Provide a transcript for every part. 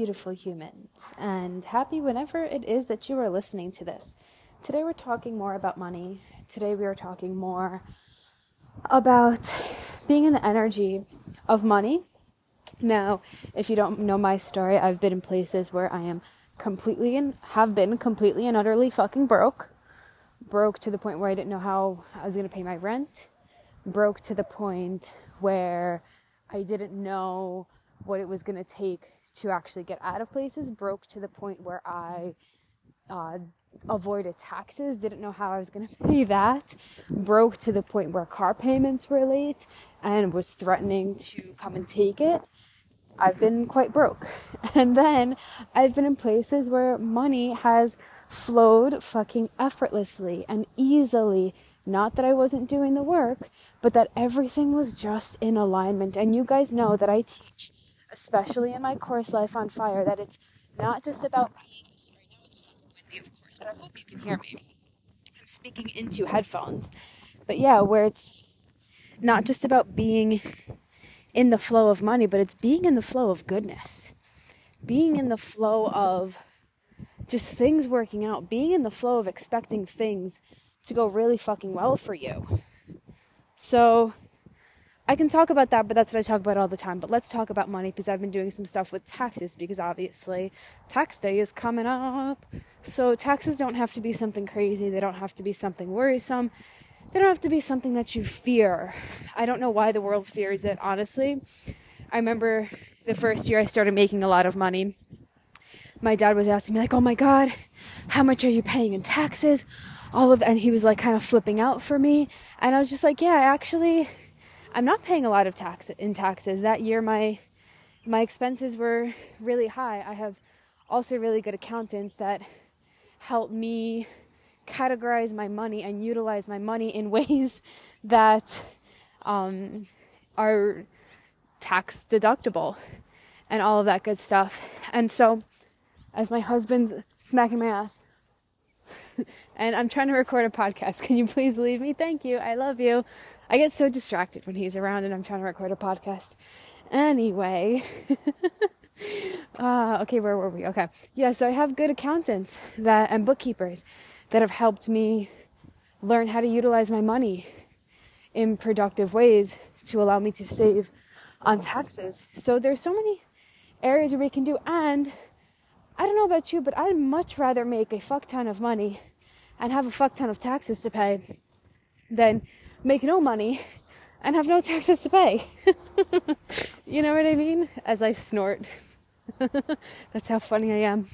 Beautiful humans, and happy whenever it is that you are listening to this. Today, we're talking more about money. Today, we are talking more about being in the energy of money. Now, if you don't know my story, I've been in places where I am completely and have been completely and utterly fucking broke. Broke to the point where I didn't know how I was going to pay my rent. Broke to the point where I didn't know what it was going to take to actually get out of places broke to the point where I uh, avoided taxes, didn't know how I was going to pay that, broke to the point where car payments were late, and was threatening to come and take it. I've been quite broke. And then I've been in places where money has flowed fucking effortlessly and easily. Not that I wasn't doing the work, but that everything was just in alignment. And you guys know that I teach especially in my course Life on Fire, that it's not just about being. Sorry, no, it's fucking windy, of course, but I hope you can hear me. I'm speaking into headphones. But yeah, where it's not just about being in the flow of money, but it's being in the flow of goodness. Being in the flow of just things working out, being in the flow of expecting things to go really fucking well for you. So, I can talk about that, but that's what I talk about all the time. But let's talk about money because I've been doing some stuff with taxes because obviously tax day is coming up. So taxes don't have to be something crazy, they don't have to be something worrisome. They don't have to be something that you fear. I don't know why the world fears it, honestly. I remember the first year I started making a lot of money. My dad was asking me like, "Oh my god, how much are you paying in taxes?" All of and he was like kind of flipping out for me, and I was just like, "Yeah, actually I'm not paying a lot of tax in taxes. That year my my expenses were really high. I have also really good accountants that help me categorize my money and utilize my money in ways that um, are tax deductible and all of that good stuff. And so, as my husband's smacking my ass, and I'm trying to record a podcast, can you please leave me? Thank you. I love you. I get so distracted when he's around and I'm trying to record a podcast. Anyway, uh, okay, where were we? Okay, yeah. So I have good accountants that and bookkeepers that have helped me learn how to utilize my money in productive ways to allow me to save on taxes. So there's so many areas where we can do and I don't know about you, but I'd much rather make a fuck ton of money and have a fuck ton of taxes to pay than make no money and have no taxes to pay. you know what I mean? As I snort. that's how funny I am.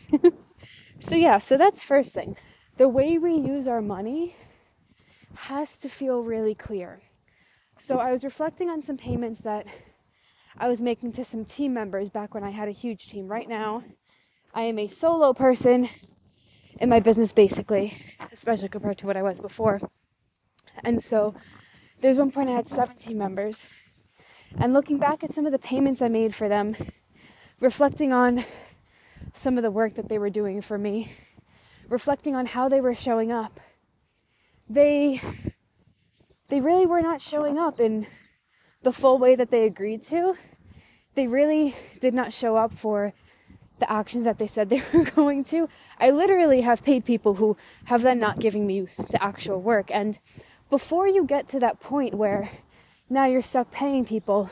so, yeah, so that's first thing. The way we use our money has to feel really clear. So, I was reflecting on some payments that I was making to some team members back when I had a huge team. Right now, I am a solo person in my business, basically, especially compared to what I was before. And so there's one point I had 17 members. And looking back at some of the payments I made for them, reflecting on some of the work that they were doing for me, reflecting on how they were showing up, they they really were not showing up in the full way that they agreed to. They really did not show up for the actions that they said they were going to. I literally have paid people who have then not giving me the actual work. And before you get to that point where now you're stuck paying people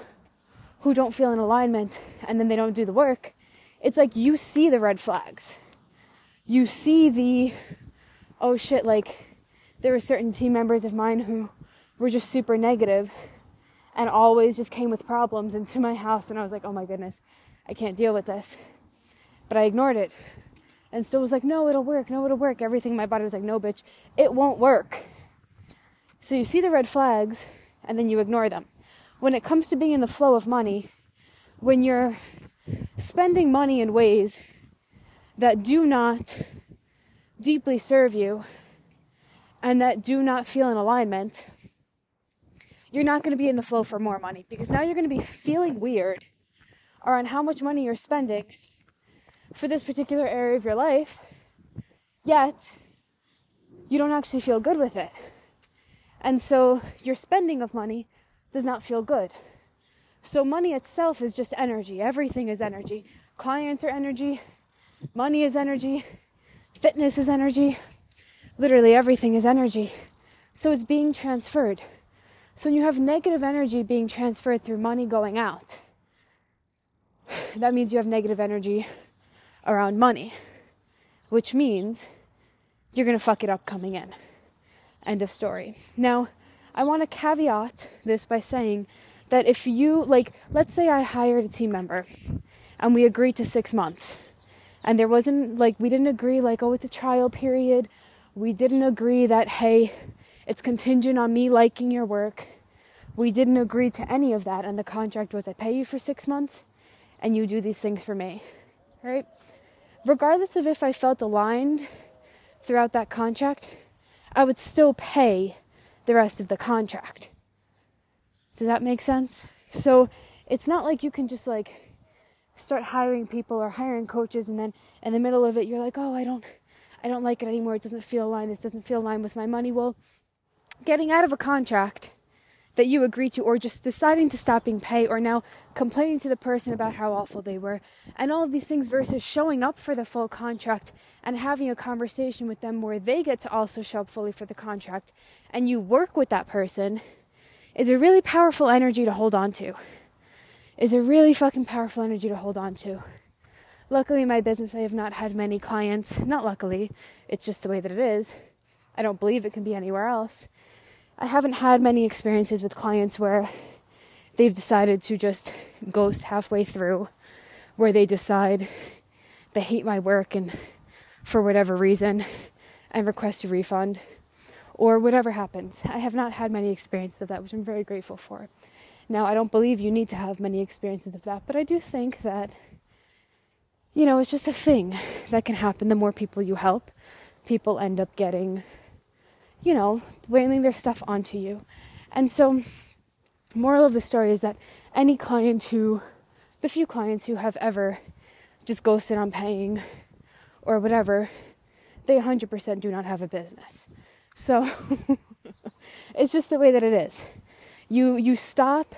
who don't feel in alignment and then they don't do the work, it's like you see the red flags. You see the, oh shit, like there were certain team members of mine who were just super negative and always just came with problems into my house and I was like, oh my goodness, I can't deal with this. But I ignored it and still was like, no, it'll work, no, it'll work. Everything my body was like, no, bitch, it won't work. So you see the red flags and then you ignore them. when it comes to being in the flow of money, when you're spending money in ways that do not deeply serve you and that do not feel in alignment, you're not going to be in the flow for more money because now you're going to be feeling weird around how much money you're spending for this particular area of your life, yet you don't actually feel good with it. And so your spending of money does not feel good. So money itself is just energy. Everything is energy. Clients are energy. Money is energy. Fitness is energy. Literally everything is energy. So it's being transferred. So when you have negative energy being transferred through money going out, that means you have negative energy around money, which means you're going to fuck it up coming in. End of story. Now, I want to caveat this by saying that if you, like, let's say I hired a team member and we agreed to six months, and there wasn't, like, we didn't agree, like, oh, it's a trial period. We didn't agree that, hey, it's contingent on me liking your work. We didn't agree to any of that, and the contract was I pay you for six months and you do these things for me, right? Regardless of if I felt aligned throughout that contract, I would still pay the rest of the contract. Does that make sense? So it's not like you can just like start hiring people or hiring coaches and then in the middle of it you're like, "Oh, I don't I don't like it anymore. It doesn't feel aligned. This doesn't feel aligned with my money." Well, getting out of a contract that you agree to, or just deciding to stop being paid, or now complaining to the person about how awful they were, and all of these things versus showing up for the full contract and having a conversation with them where they get to also show up fully for the contract and you work with that person is a really powerful energy to hold on to. Is a really fucking powerful energy to hold on to. Luckily, in my business, I have not had many clients. Not luckily, it's just the way that it is. I don't believe it can be anywhere else I haven't had many experiences with clients where they've decided to just ghost halfway through, where they decide they hate my work and for whatever reason and request a refund or whatever happens. I have not had many experiences of that, which I'm very grateful for. Now, I don't believe you need to have many experiences of that, but I do think that, you know, it's just a thing that can happen. The more people you help, people end up getting you know, wailing their stuff onto you. And so, moral of the story is that any client who, the few clients who have ever just ghosted on paying or whatever, they 100% do not have a business. So, it's just the way that it is. You you stop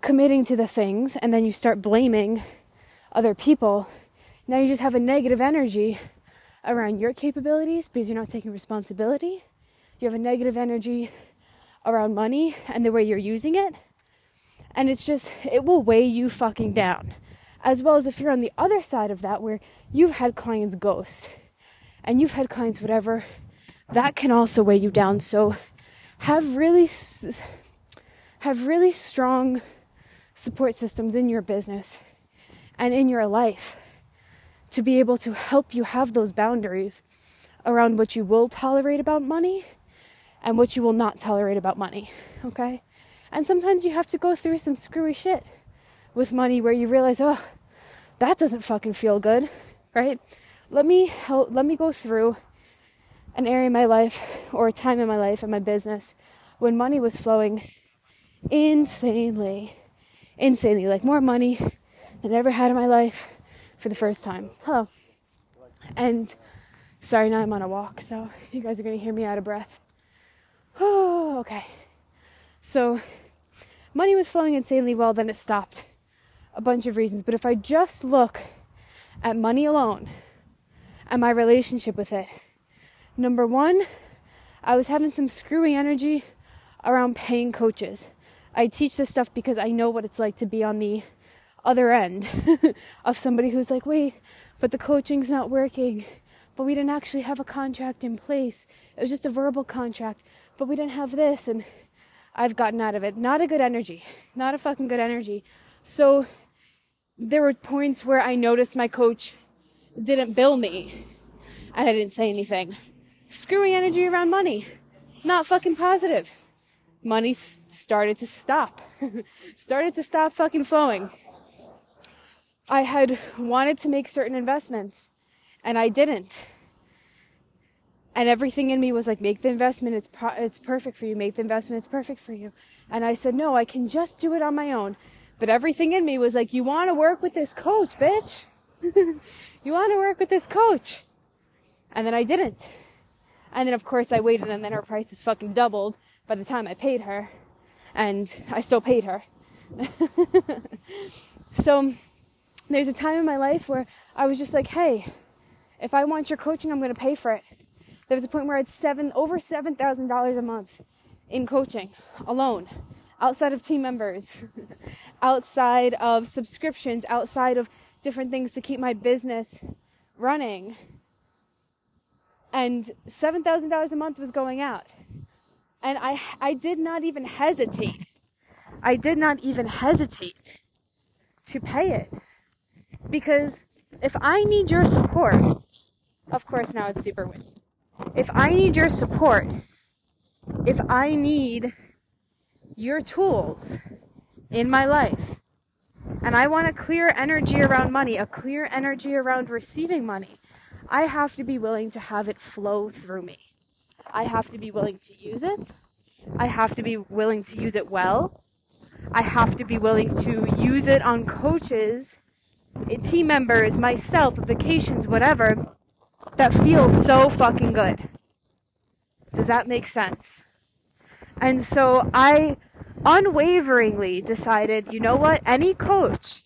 committing to the things and then you start blaming other people. Now you just have a negative energy around your capabilities because you're not taking responsibility you have a negative energy around money and the way you're using it. And it's just, it will weigh you fucking down. As well as if you're on the other side of that, where you've had clients ghost and you've had clients whatever, that can also weigh you down. So have really, have really strong support systems in your business and in your life to be able to help you have those boundaries around what you will tolerate about money and what you will not tolerate about money, okay? And sometimes you have to go through some screwy shit with money where you realize, oh, that doesn't fucking feel good, right? Let me help, let me go through an area in my life or a time in my life and my business when money was flowing insanely, insanely, like more money than I ever had in my life for the first time. Hello. And sorry, now I'm on a walk, so you guys are gonna hear me out of breath. Oh, okay. So money was flowing insanely well, then it stopped. A bunch of reasons. But if I just look at money alone and my relationship with it, number one, I was having some screwy energy around paying coaches. I teach this stuff because I know what it's like to be on the other end of somebody who's like, wait, but the coaching's not working. But we didn't actually have a contract in place. It was just a verbal contract but we didn't have this and I've gotten out of it. Not a good energy. Not a fucking good energy. So there were points where I noticed my coach didn't bill me and I didn't say anything. Screwy energy around money. Not fucking positive. money s- started to stop. started to stop fucking flowing. I had wanted to make certain investments and I didn't. And everything in me was like, make the investment. It's, pro- it's perfect for you. Make the investment. It's perfect for you. And I said, no, I can just do it on my own. But everything in me was like, you want to work with this coach, bitch. you want to work with this coach. And then I didn't. And then of course I waited and then her price prices fucking doubled by the time I paid her. And I still paid her. so there's a time in my life where I was just like, hey, if I want your coaching, I'm going to pay for it. There was a point where I had seven, over $7,000 a month in coaching alone, outside of team members, outside of subscriptions, outside of different things to keep my business running. And $7,000 a month was going out. And I, I did not even hesitate. I did not even hesitate to pay it. Because if I need your support, of course now it's super windy. If I need your support, if I need your tools in my life, and I want a clear energy around money, a clear energy around receiving money, I have to be willing to have it flow through me. I have to be willing to use it. I have to be willing to use it well. I have to be willing to use it on coaches, team members, myself, vacations, whatever, that feels so fucking good. Does that make sense? And so I unwaveringly decided, you know what? Any coach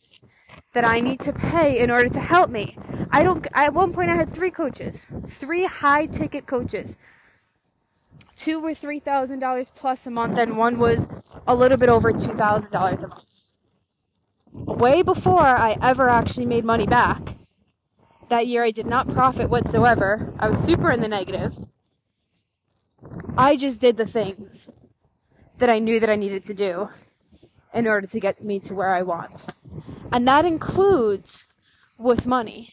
that I need to pay in order to help me. I don't, at one point I had three coaches, three high ticket coaches. Two were $3,000 plus a month and one was a little bit over $2,000 a month. Way before I ever actually made money back. That year I did not profit whatsoever. I was super in the negative. I just did the things that I knew that I needed to do in order to get me to where I want. And that includes with money.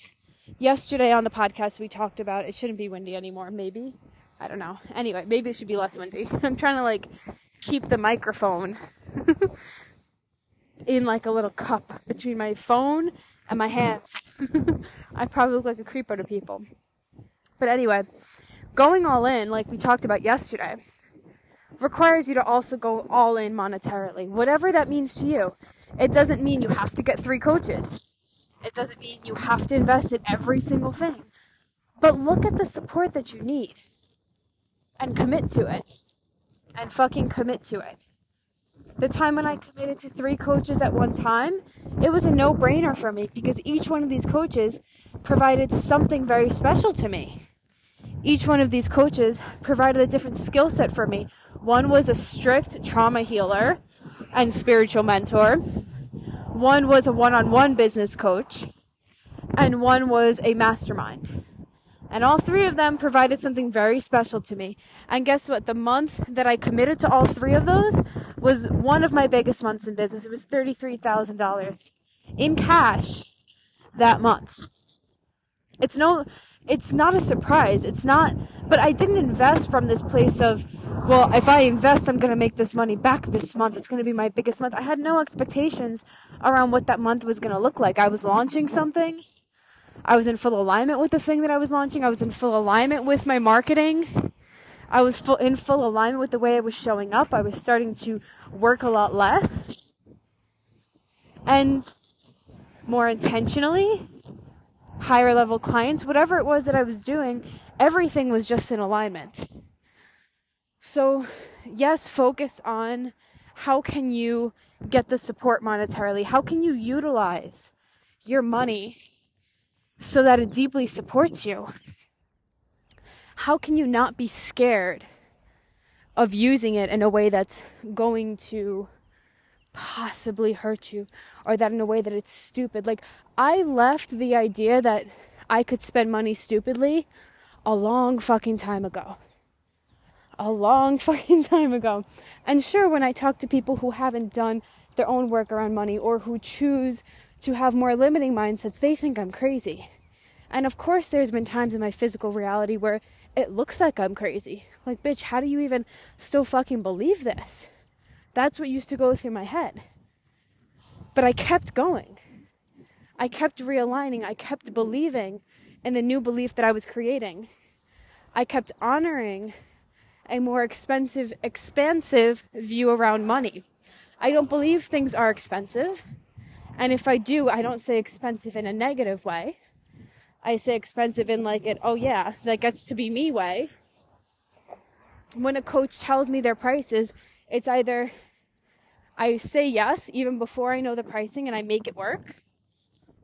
Yesterday on the podcast, we talked about it shouldn't be windy anymore, maybe. I don't know. Anyway, maybe it should be less windy. I'm trying to like keep the microphone in like a little cup between my phone and my hands. I probably look like a creeper to people. But anyway, going all in, like we talked about yesterday, requires you to also go all in monetarily, whatever that means to you. It doesn't mean you have to get three coaches. It doesn't mean you have to invest in every single thing. But look at the support that you need and commit to it. And fucking commit to it. The time when I committed to three coaches at one time, it was a no brainer for me because each one of these coaches provided something very special to me. Each one of these coaches provided a different skill set for me. One was a strict trauma healer and spiritual mentor. One was a one on one business coach. And one was a mastermind. And all three of them provided something very special to me. And guess what? The month that I committed to all three of those was one of my biggest months in business. It was $33,000 in cash that month. It's no, it's not a surprise. It's not, but I didn't invest from this place of, well, if I invest, I'm going to make this money back this month. It's going to be my biggest month. I had no expectations around what that month was going to look like. I was launching something I was in full alignment with the thing that I was launching. I was in full alignment with my marketing. I was full, in full alignment with the way I was showing up. I was starting to work a lot less and more intentionally. Higher level clients, whatever it was that I was doing, everything was just in alignment. So, yes, focus on how can you get the support monetarily? How can you utilize your money so that it deeply supports you. How can you not be scared of using it in a way that's going to possibly hurt you or that in a way that it's stupid? Like, I left the idea that I could spend money stupidly a long fucking time ago. A long fucking time ago. And sure, when I talk to people who haven't done their own work around money or who choose to have more limiting mindsets, they think I'm crazy. And of course, there's been times in my physical reality where it looks like I'm crazy. Like, bitch, how do you even still fucking believe this? That's what used to go through my head. But I kept going. I kept realigning. I kept believing in the new belief that I was creating. I kept honoring a more expensive, expansive view around money. I don't believe things are expensive. And if I do, I don't say expensive in a negative way. I say expensive in like it, oh yeah, that gets to be me way. When a coach tells me their prices, it's either I say yes even before I know the pricing and I make it work,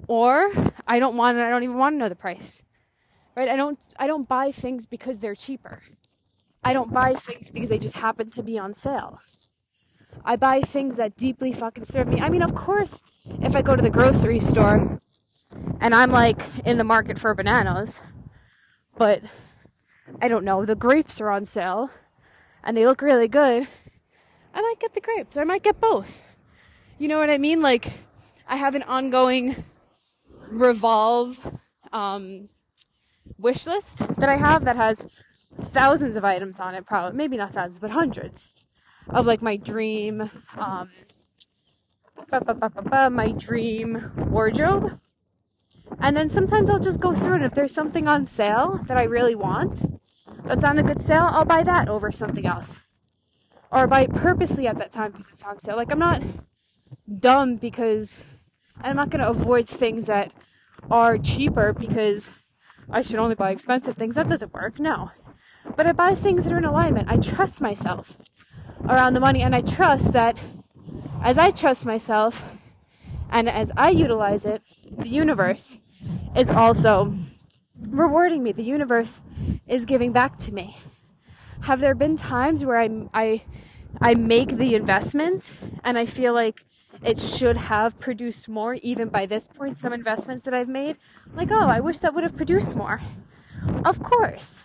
or I don't want it, I don't even want to know the price. Right? I don't I don't buy things because they're cheaper. I don't buy things because they just happen to be on sale. I buy things that deeply fucking serve me. I mean, of course, if I go to the grocery store and I'm like in the market for bananas, but I don't know, the grapes are on sale and they look really good, I might get the grapes or I might get both. You know what I mean? Like, I have an ongoing revolve um, wish list that I have that has thousands of items on it, probably, maybe not thousands, but hundreds of like my dream, um, my dream wardrobe. And then sometimes I'll just go through and if there's something on sale that I really want, that's on a good sale, I'll buy that over something else. Or buy it purposely at that time because it's on sale. Like I'm not dumb because and I'm not going to avoid things that are cheaper because I should only buy expensive things. That doesn't work. No. But I buy things that are in alignment. I trust myself around the money and I trust that as I trust myself and as I utilize it, the universe is also rewarding me. The universe is giving back to me. Have there been times where I, I, I make the investment and I feel like it should have produced more, even by this point, some investments that I've made? Like, oh, I wish that would have produced more. Of course.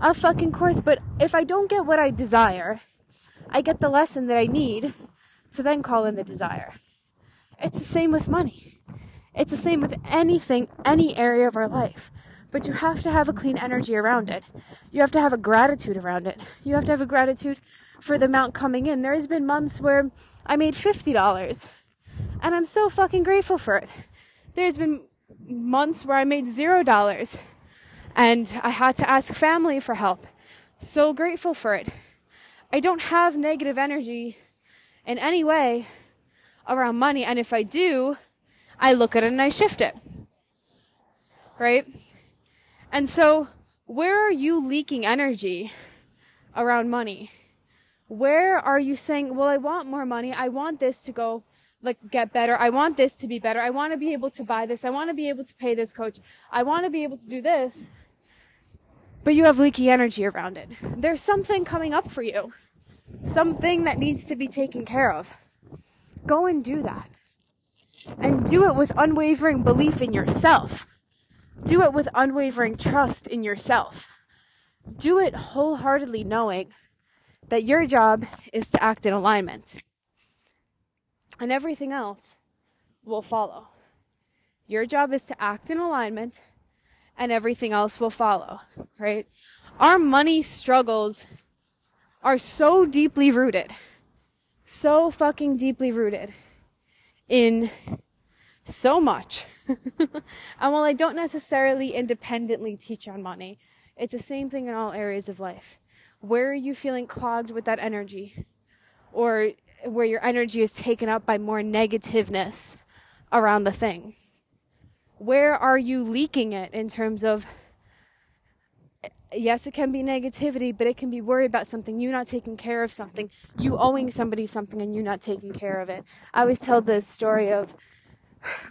Of fucking course. But if I don't get what I desire, I get the lesson that I need to then call in the desire. It's the same with money. It's the same with anything, any area of our life. But you have to have a clean energy around it. You have to have a gratitude around it. You have to have a gratitude for the amount coming in. There has been months where I made $50 and I'm so fucking grateful for it. There's been months where I made $0 and I had to ask family for help. So grateful for it. I don't have negative energy in any way around money. And if I do, I look at it and I shift it. Right? And so, where are you leaking energy around money? Where are you saying, well, I want more money. I want this to go like get better. I want this to be better. I want to be able to buy this. I want to be able to pay this coach. I want to be able to do this but you have leaky energy around it. There's something coming up for you, something that needs to be taken care of. Go and do that. And do it with unwavering belief in yourself. Do it with unwavering trust in yourself. Do it wholeheartedly knowing that your job is to act in alignment. And everything else will follow. Your job is to act in alignment and everything else will follow, right? Our money struggles are so deeply rooted, so fucking deeply rooted in so much. and while I don't necessarily independently teach on money, it's the same thing in all areas of life. Where are you feeling clogged with that energy? Or where your energy is taken up by more negativeness around the thing? where are you leaking it in terms of yes, it can be negativity, but it can be worry about something, you not taking care of something, you owing somebody something and you not taking care of it. I always tell the story of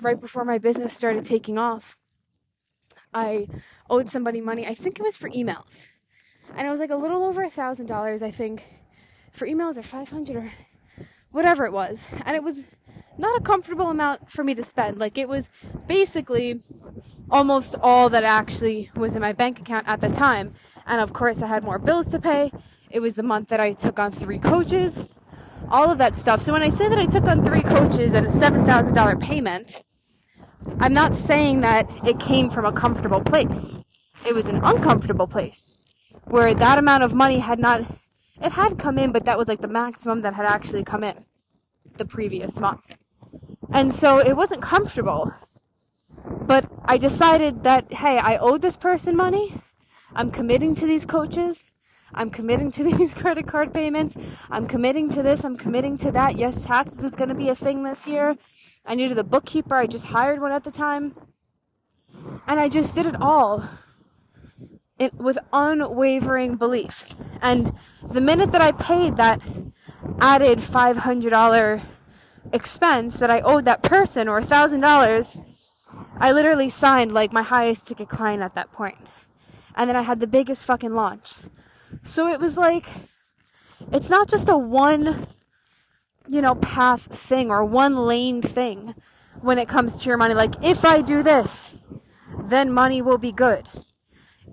right before my business started taking off, I owed somebody money. I think it was for emails. And it was like a little over a thousand dollars, I think, for emails or 500 or whatever it was. And it was not a comfortable amount for me to spend. Like it was basically almost all that actually was in my bank account at the time. And of course, I had more bills to pay. It was the month that I took on three coaches, all of that stuff. So when I say that I took on three coaches and a $7,000 payment, I'm not saying that it came from a comfortable place. It was an uncomfortable place where that amount of money had not it had come in, but that was like the maximum that had actually come in the previous month. And so it wasn't comfortable. But I decided that, hey, I owe this person money. I'm committing to these coaches. I'm committing to these credit card payments. I'm committing to this. I'm committing to that. Yes, taxes is going to be a thing this year. I needed a bookkeeper. I just hired one at the time. And I just did it all it, with unwavering belief. And the minute that I paid that added $500 expense that I owed that person or $1,000, I literally signed like my highest ticket client at that point. And then I had the biggest fucking launch. So it was like, it's not just a one, you know, path thing or one lane thing when it comes to your money. Like, if I do this, then money will be good.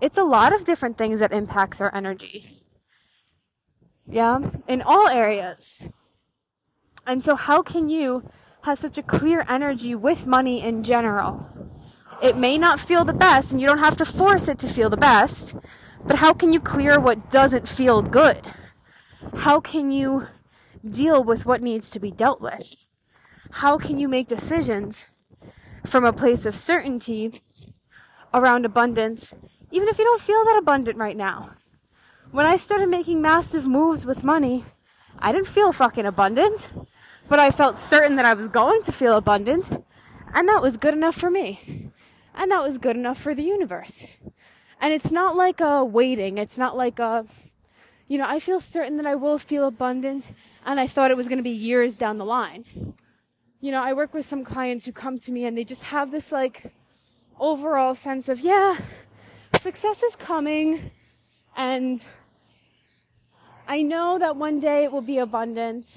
It's a lot of different things that impacts our energy. Yeah, in all areas. And so how can you have such a clear energy with money in general? It may not feel the best and you don't have to force it to feel the best, but how can you clear what doesn't feel good? How can you deal with what needs to be dealt with? How can you make decisions from a place of certainty around abundance, even if you don't feel that abundant right now? When I started making massive moves with money, I didn't feel fucking abundant, but I felt certain that I was going to feel abundant, and that was good enough for me. And that was good enough for the universe. And it's not like a waiting. It's not like a, you know, I feel certain that I will feel abundant and I thought it was going to be years down the line. You know, I work with some clients who come to me and they just have this like overall sense of, yeah, success is coming and I know that one day it will be abundant.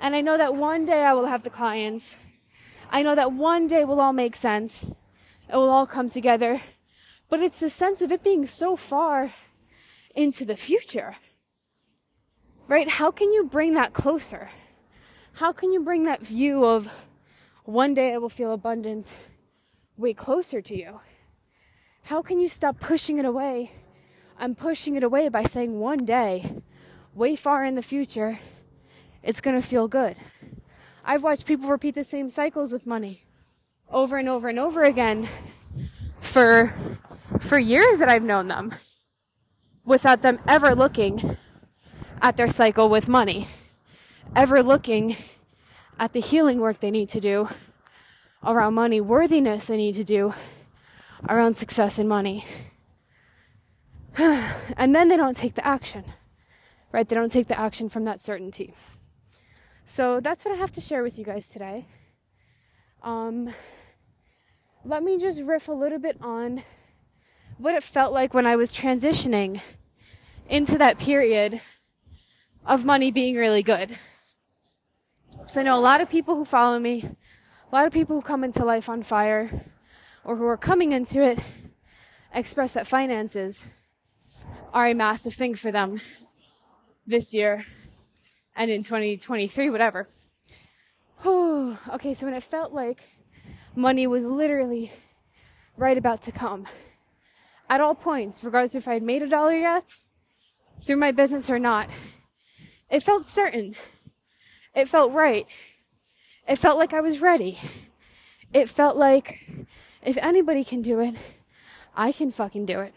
And I know that one day I will have the clients. I know that one day will all make sense. It will all come together but it's the sense of it being so far into the future. Right? How can you bring that closer? How can you bring that view of one day I will feel abundant way closer to you? How can you stop pushing it away? I'm pushing it away by saying one day, way far in the future, it's going to feel good. I've watched people repeat the same cycles with money over and over and over again for for years that I've known them without them ever looking at their cycle with money, ever looking at the healing work they need to do around money, worthiness they need to do around success and money. and then they don't take the action, right? They don't take the action from that certainty. So that's what I have to share with you guys today. Um, let me just riff a little bit on what it felt like when I was transitioning into that period of money being really good. So I know a lot of people who follow me, a lot of people who come into life on fire or who are coming into it express that finances are a massive thing for them this year and in 2023, whatever. Whew. Okay, so when it felt like money was literally right about to come at all points, regardless if I had made a dollar yet, through my business or not. It felt certain. It felt right. It felt like I was ready. It felt like if anybody can do it, I can fucking do it.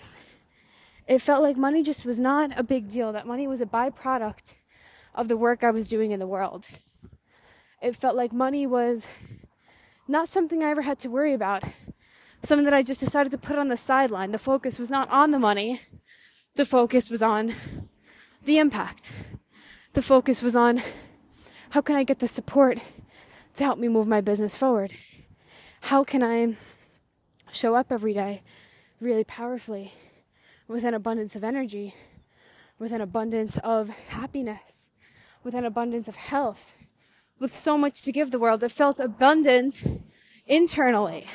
It felt like money just was not a big deal, that money was a byproduct of the work I was doing in the world. It felt like money was not something I ever had to worry about something that I just decided to put on the sideline. The focus was not on the money. The focus was on the impact. The focus was on how can I get the support to help me move my business forward? How can I show up every day really powerfully with an abundance of energy, with an abundance of happiness, with an abundance of health, with so much to give the world? It felt abundant internally.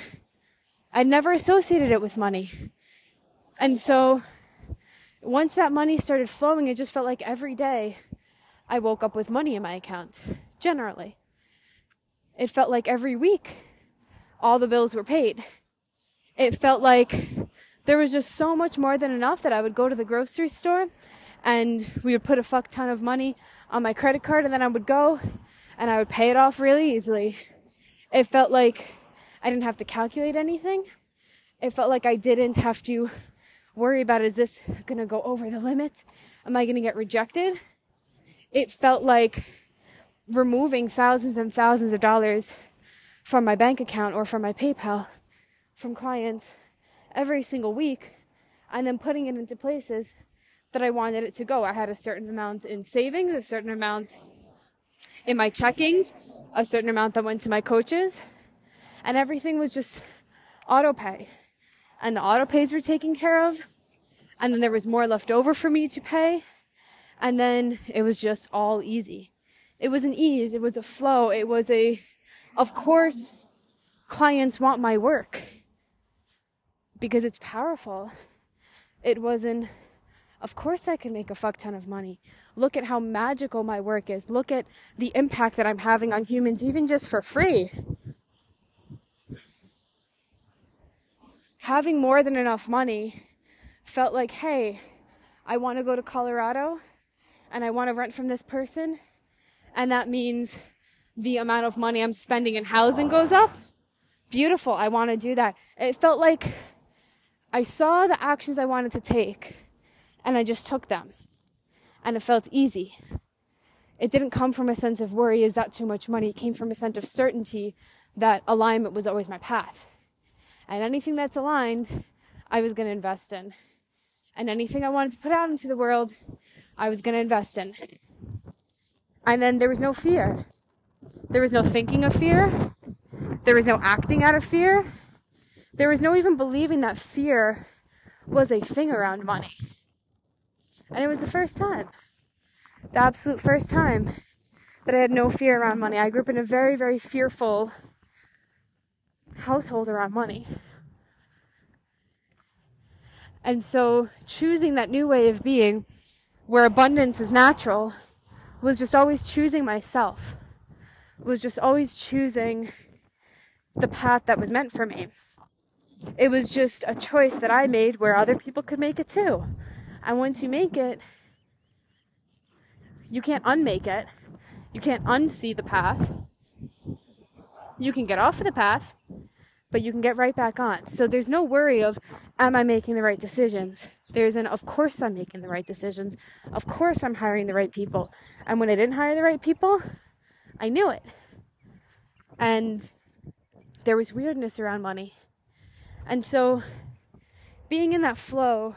I never associated it with money. And so once that money started flowing, it just felt like every day I woke up with money in my account, generally. It felt like every week all the bills were paid. It felt like there was just so much more than enough that I would go to the grocery store and we would put a fuck ton of money on my credit card and then I would go and I would pay it off really easily. It felt like I didn't have to calculate anything. It felt like I didn't have to worry about is this going to go over the limit? Am I going to get rejected? It felt like removing thousands and thousands of dollars from my bank account or from my PayPal from clients every single week and then putting it into places that I wanted it to go. I had a certain amount in savings, a certain amount in my checkings, a certain amount that went to my coaches, and everything was just auto pay. And the auto pays were taken care of, and then there was more left over for me to pay, and then it was just all easy. It was an ease, it was a flow, it was a, of course, clients want my work because it's powerful. It was an of course I can make a fuck ton of money. Look at how magical my work is. Look at the impact that I'm having on humans, even just for free. Having more than enough money felt like, hey, I want to go to Colorado and I want to rent from this person. And that means the amount of money I'm spending in housing goes up. Beautiful. I want to do that. It felt like I saw the actions I wanted to take and I just took them. And it felt easy. It didn't come from a sense of worry, is that too much money? It came from a sense of certainty that alignment was always my path. And anything that's aligned, I was going to invest in. And anything I wanted to put out into the world, I was going to invest in. And then there was no fear. There was no thinking of fear. There was no acting out of fear. There was no even believing that fear was a thing around money. And it was the first time, the absolute first time that I had no fear around money. I grew up in a very, very fearful household around money. And so choosing that new way of being where abundance is natural was just always choosing myself, was just always choosing the path that was meant for me. It was just a choice that I made where other people could make it too. And once you make it, you can't unmake it. You can't unsee the path. You can get off of the path, but you can get right back on. So there's no worry of, am I making the right decisions? There's an, of course I'm making the right decisions. Of course I'm hiring the right people. And when I didn't hire the right people, I knew it. And there was weirdness around money. And so being in that flow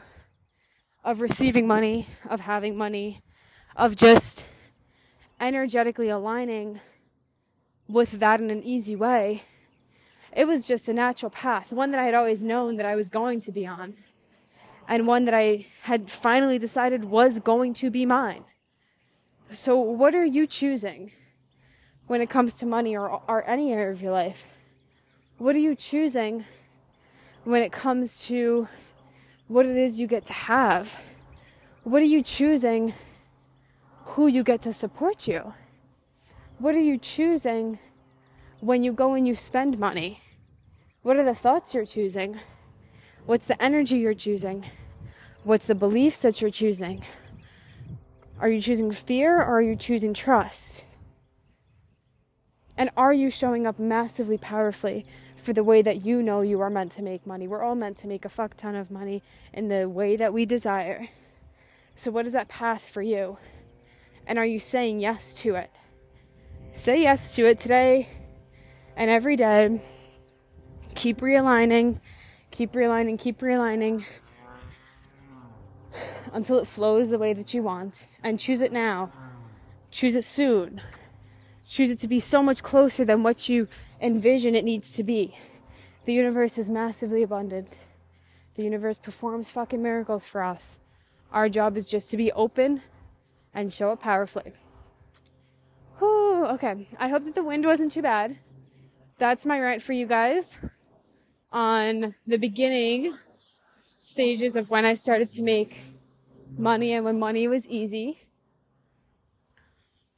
of receiving money, of having money, of just energetically aligning with that in an easy way. It was just a natural path, one that I had always known that I was going to be on, and one that I had finally decided was going to be mine. So, what are you choosing when it comes to money or, or any area of your life? What are you choosing when it comes to what it is you get to have. What are you choosing who you get to support you? What are you choosing when you go and you spend money? What are the thoughts you're choosing? What's the energy you're choosing? What's the beliefs that you're choosing? Are you choosing fear or are you choosing trust? And are you showing up massively powerfully for the way that you know you are meant to make money? We're all meant to make a fuck ton of money in the way that we desire. So, what is that path for you? And are you saying yes to it? Say yes to it today and every day. Keep realigning, keep realigning, keep realigning until it flows the way that you want. And choose it now. Choose it soon. Choose it to be so much closer than what you envision it needs to be. The universe is massively abundant. The universe performs fucking miracles for us. Our job is just to be open and show up powerfully. Whew, okay. I hope that the wind wasn't too bad. That's my rant for you guys on the beginning stages of when I started to make money and when money was easy.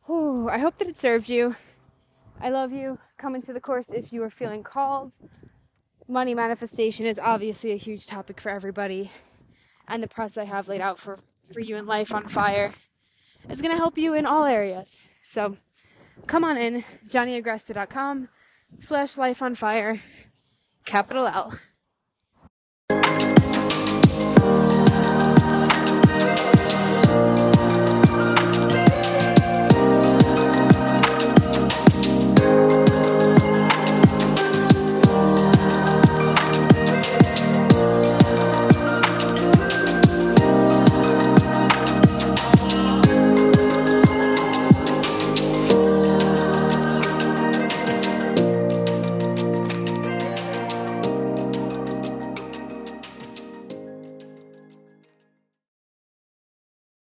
Whew, I hope that it served you. I love you. Come into the course if you are feeling called. Money manifestation is obviously a huge topic for everybody, and the press I have laid out for, for you in Life on Fire is going to help you in all areas. So come on in, Johnnyagresta.com/slash life on fire, capital L.